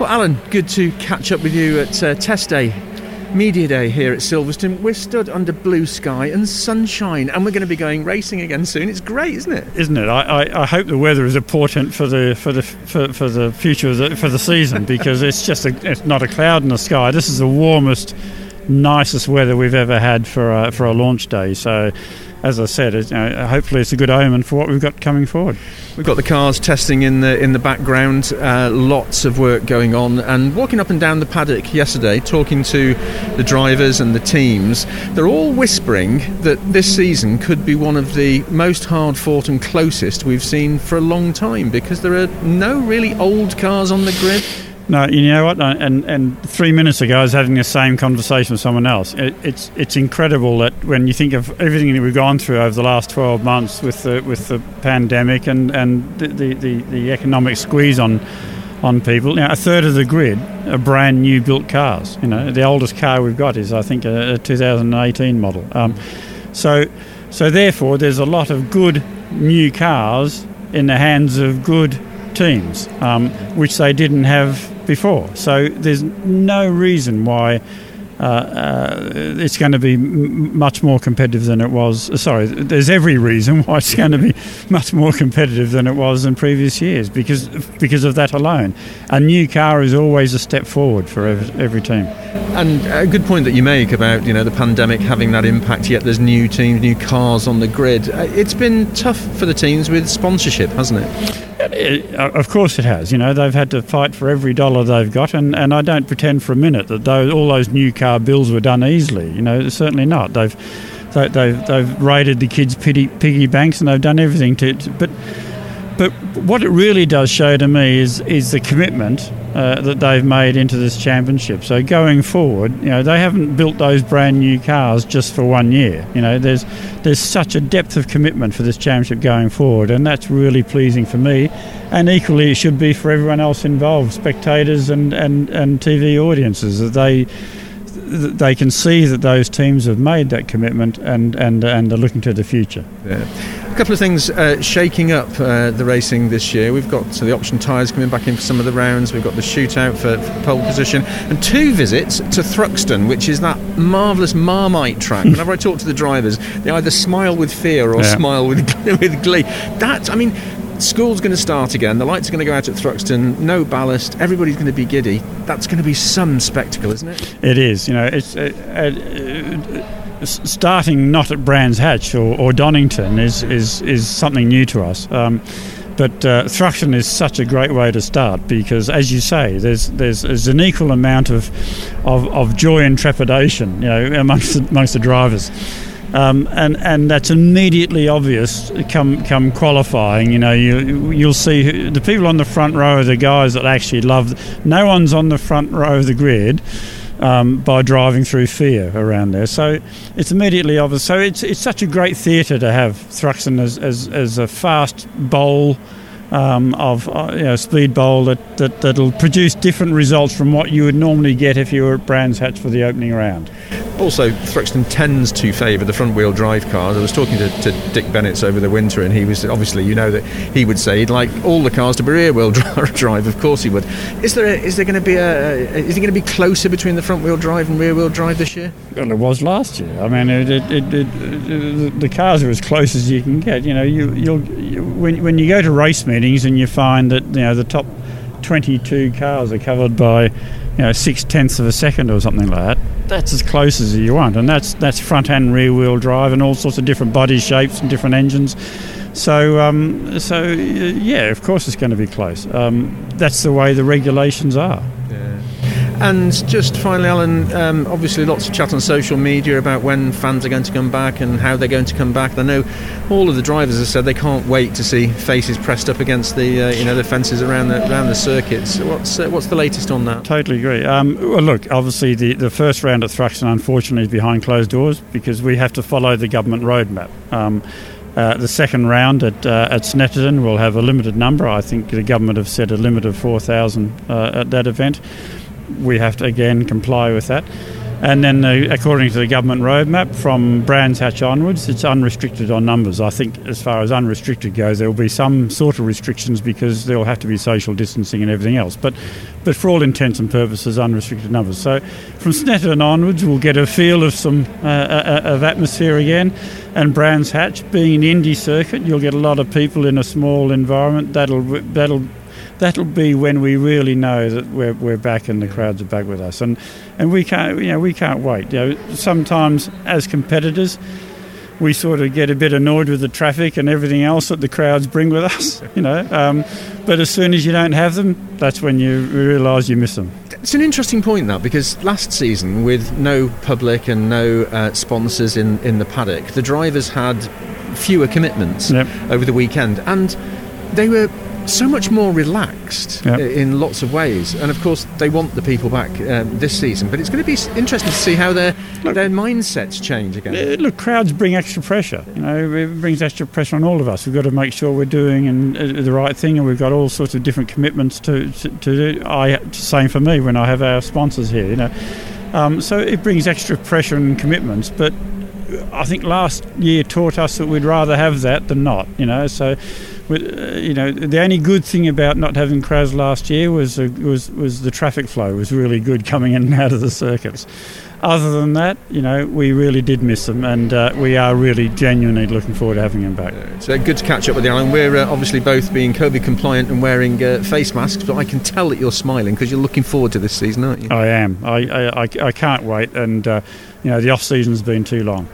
Well, Alan, good to catch up with you at uh, Test Day Media Day here at Silverstone. We're stood under blue sky and sunshine, and we're going to be going racing again soon. It's great, isn't it? Isn't it? I, I, I hope the weather is a portent for the for the for, for the future the, for the season because it's just a, it's not a cloud in the sky. This is the warmest, nicest weather we've ever had for a, for a launch day. So as I said, it, you know, hopefully it's a good omen for what we've got coming forward. We've got the cars testing in the in the background, uh, lots of work going on, and walking up and down the paddock yesterday, talking to the drivers and the teams. They're all whispering that this season could be one of the most hard fought and closest we've seen for a long time because there are no really old cars on the grid. No, you know what? And and three minutes ago, I was having the same conversation with someone else. It, it's it's incredible that when you think of everything that we've gone through over the last twelve months with the with the pandemic and and the the, the, the economic squeeze on on people, you know, a third of the grid are brand new built cars. You know, the oldest car we've got is I think a, a 2018 model. Um, so so therefore, there's a lot of good new cars in the hands of good teams, um, which they didn't have before. So there's no reason why uh, uh, it's going to be m- much more competitive than it was. Sorry, there's every reason why it's going to be much more competitive than it was in previous years because because of that alone. A new car is always a step forward for every, every team. And a good point that you make about you know the pandemic having that impact. Yet there's new teams, new cars on the grid. Uh, it's been tough for the teams with sponsorship, hasn't it? It, uh, of course it has. You know, they've had to fight for every dollar they've got, and, and I don't pretend for a minute that those, all those new car bills were done easily. You know, certainly not. They've they, have they they've raided the kids' piggy, piggy banks and they've done everything to, to. But but what it really does show to me is is the commitment uh, that they've made into this championship. So going forward, you know, they haven't built those brand new cars just for one year. You know, there's there's such a depth of commitment for this championship going forward, and that's really pleasing for me. And equally, it should be for everyone else involved, spectators and and, and TV audiences, that they they can see that those teams have made that commitment and and and are looking to the future. Yeah. A couple of things uh, shaking up uh, the racing this year. We've got so the option tyres coming back in for some of the rounds. We've got the shootout for, for pole position, and two visits to Thruxton, which is that marvellous Marmite track. Whenever I talk to the drivers, they either smile with fear or yeah. smile with with glee. That I mean, School's going to start again. The lights are going to go out at Thruxton. No ballast. Everybody's going to be giddy. That's going to be some spectacle, isn't it? It is. You know, it's uh, uh, starting not at Brands Hatch or, or, Donington is, is is something new to us. Um, but uh, Thruxton is such a great way to start because, as you say, there's there's, there's an equal amount of, of, of joy and trepidation, you know, amongst the, amongst the drivers. Um, and and that's immediately obvious. Come come qualifying, you know, you you'll see who, the people on the front row are the guys that actually love. No one's on the front row of the grid. Um, by driving through fear around there, so it's immediately obvious. So it's it's such a great theatre to have Thruxton as, as, as a fast bowl um, of uh, you know, speed bowl that, that that'll produce different results from what you would normally get if you were at Brands Hatch for the opening round also Thruxton tends to favour the front wheel drive cars. I was talking to, to, Dick Bennett over the winter, and he was obviously, you know, that he would say he'd like all the cars to be rear wheel drive. Of course, he would. Is there a, is there going to be a is it going to be closer between the front wheel drive and rear wheel drive this year? Well, it was last year. I mean, it, it, it, the cars are as close as you can get. You know, you you'll you, when when you go to race meetings and you find that you know the top 22 cars are covered by you know six tenths of a second or something like that that's as close as you want, and that's that's front and rear wheel drive and all sorts of different body shapes and different engines. So, um, so yeah, of course it's going to be close. Um, that's the way the regulations are. And just finally, Alan, um, obviously lots of chat on social media about when fans are going to come back and how they're going to come back. I know all of the drivers have said they can't wait to see faces pressed up against the uh, you know the fences around the around the circuits. What's uh, what's the latest on that? Totally agree. Um, well, look, obviously the, the first round at Thruxton unfortunately is behind closed doors because we have to follow the government roadmap. Um, uh, the second round at uh, at Snetterton will have a limited number. I think the government have set a limit of 4,000 uh, at that event we have to again comply with that. And then, uh, according to the government roadmap, from Brands Hatch onwards, it's unrestricted on numbers. I think, as far as unrestricted goes, there will be some sort of restrictions because there will have to be social distancing and everything else. But, but for all intents and purposes, unrestricted numbers. So, from Snetterton onwards, we'll get a feel of some uh, uh, of atmosphere again. And Brands Hatch, being an Indy circuit, you'll get a lot of people in a small environment. That'll that'll that'll be when we really know that we're, we're back and the crowds are back with us. And and we can't you know we can't wait. You know, sometimes as competitors. We sort of get a bit annoyed with the traffic and everything else that the crowds bring with us, you know. Um, but as soon as you don't have them, that's when you realise you miss them. It's an interesting point that because last season, with no public and no uh, sponsors in, in the paddock, the drivers had fewer commitments Yep. over the weekend, and they were so much more relaxed Yep. in lots of ways. And of course, they want the people back um, this season, but it's going to be interesting to see how their their mindsets change again. Uh, Look, crowds bring extra pressure. You know, it brings extra pressure on all of us. We've got to make sure we're doing and uh, the right thing, and we've got all sorts of different commitments to to, to do. I same for me when I have our sponsors here. You know, um, so it brings extra pressure and commitments. But I think last year taught us that we'd rather have that than not. You know, so. Uh, You know, the only good thing about not having crowds last year was uh, was was the traffic flow was really good coming in and out of the circuits. Other than that, you know, we really did miss them, and uh, we are really genuinely looking forward to having them back. Uh, good to catch up with you, Alan. We're uh, obviously both being COVID compliant and wearing uh, face masks, but I can tell that you're smiling because you're looking forward to this season, aren't you? I am. I I, I, I can't wait, and uh, you know, the off season's been too long.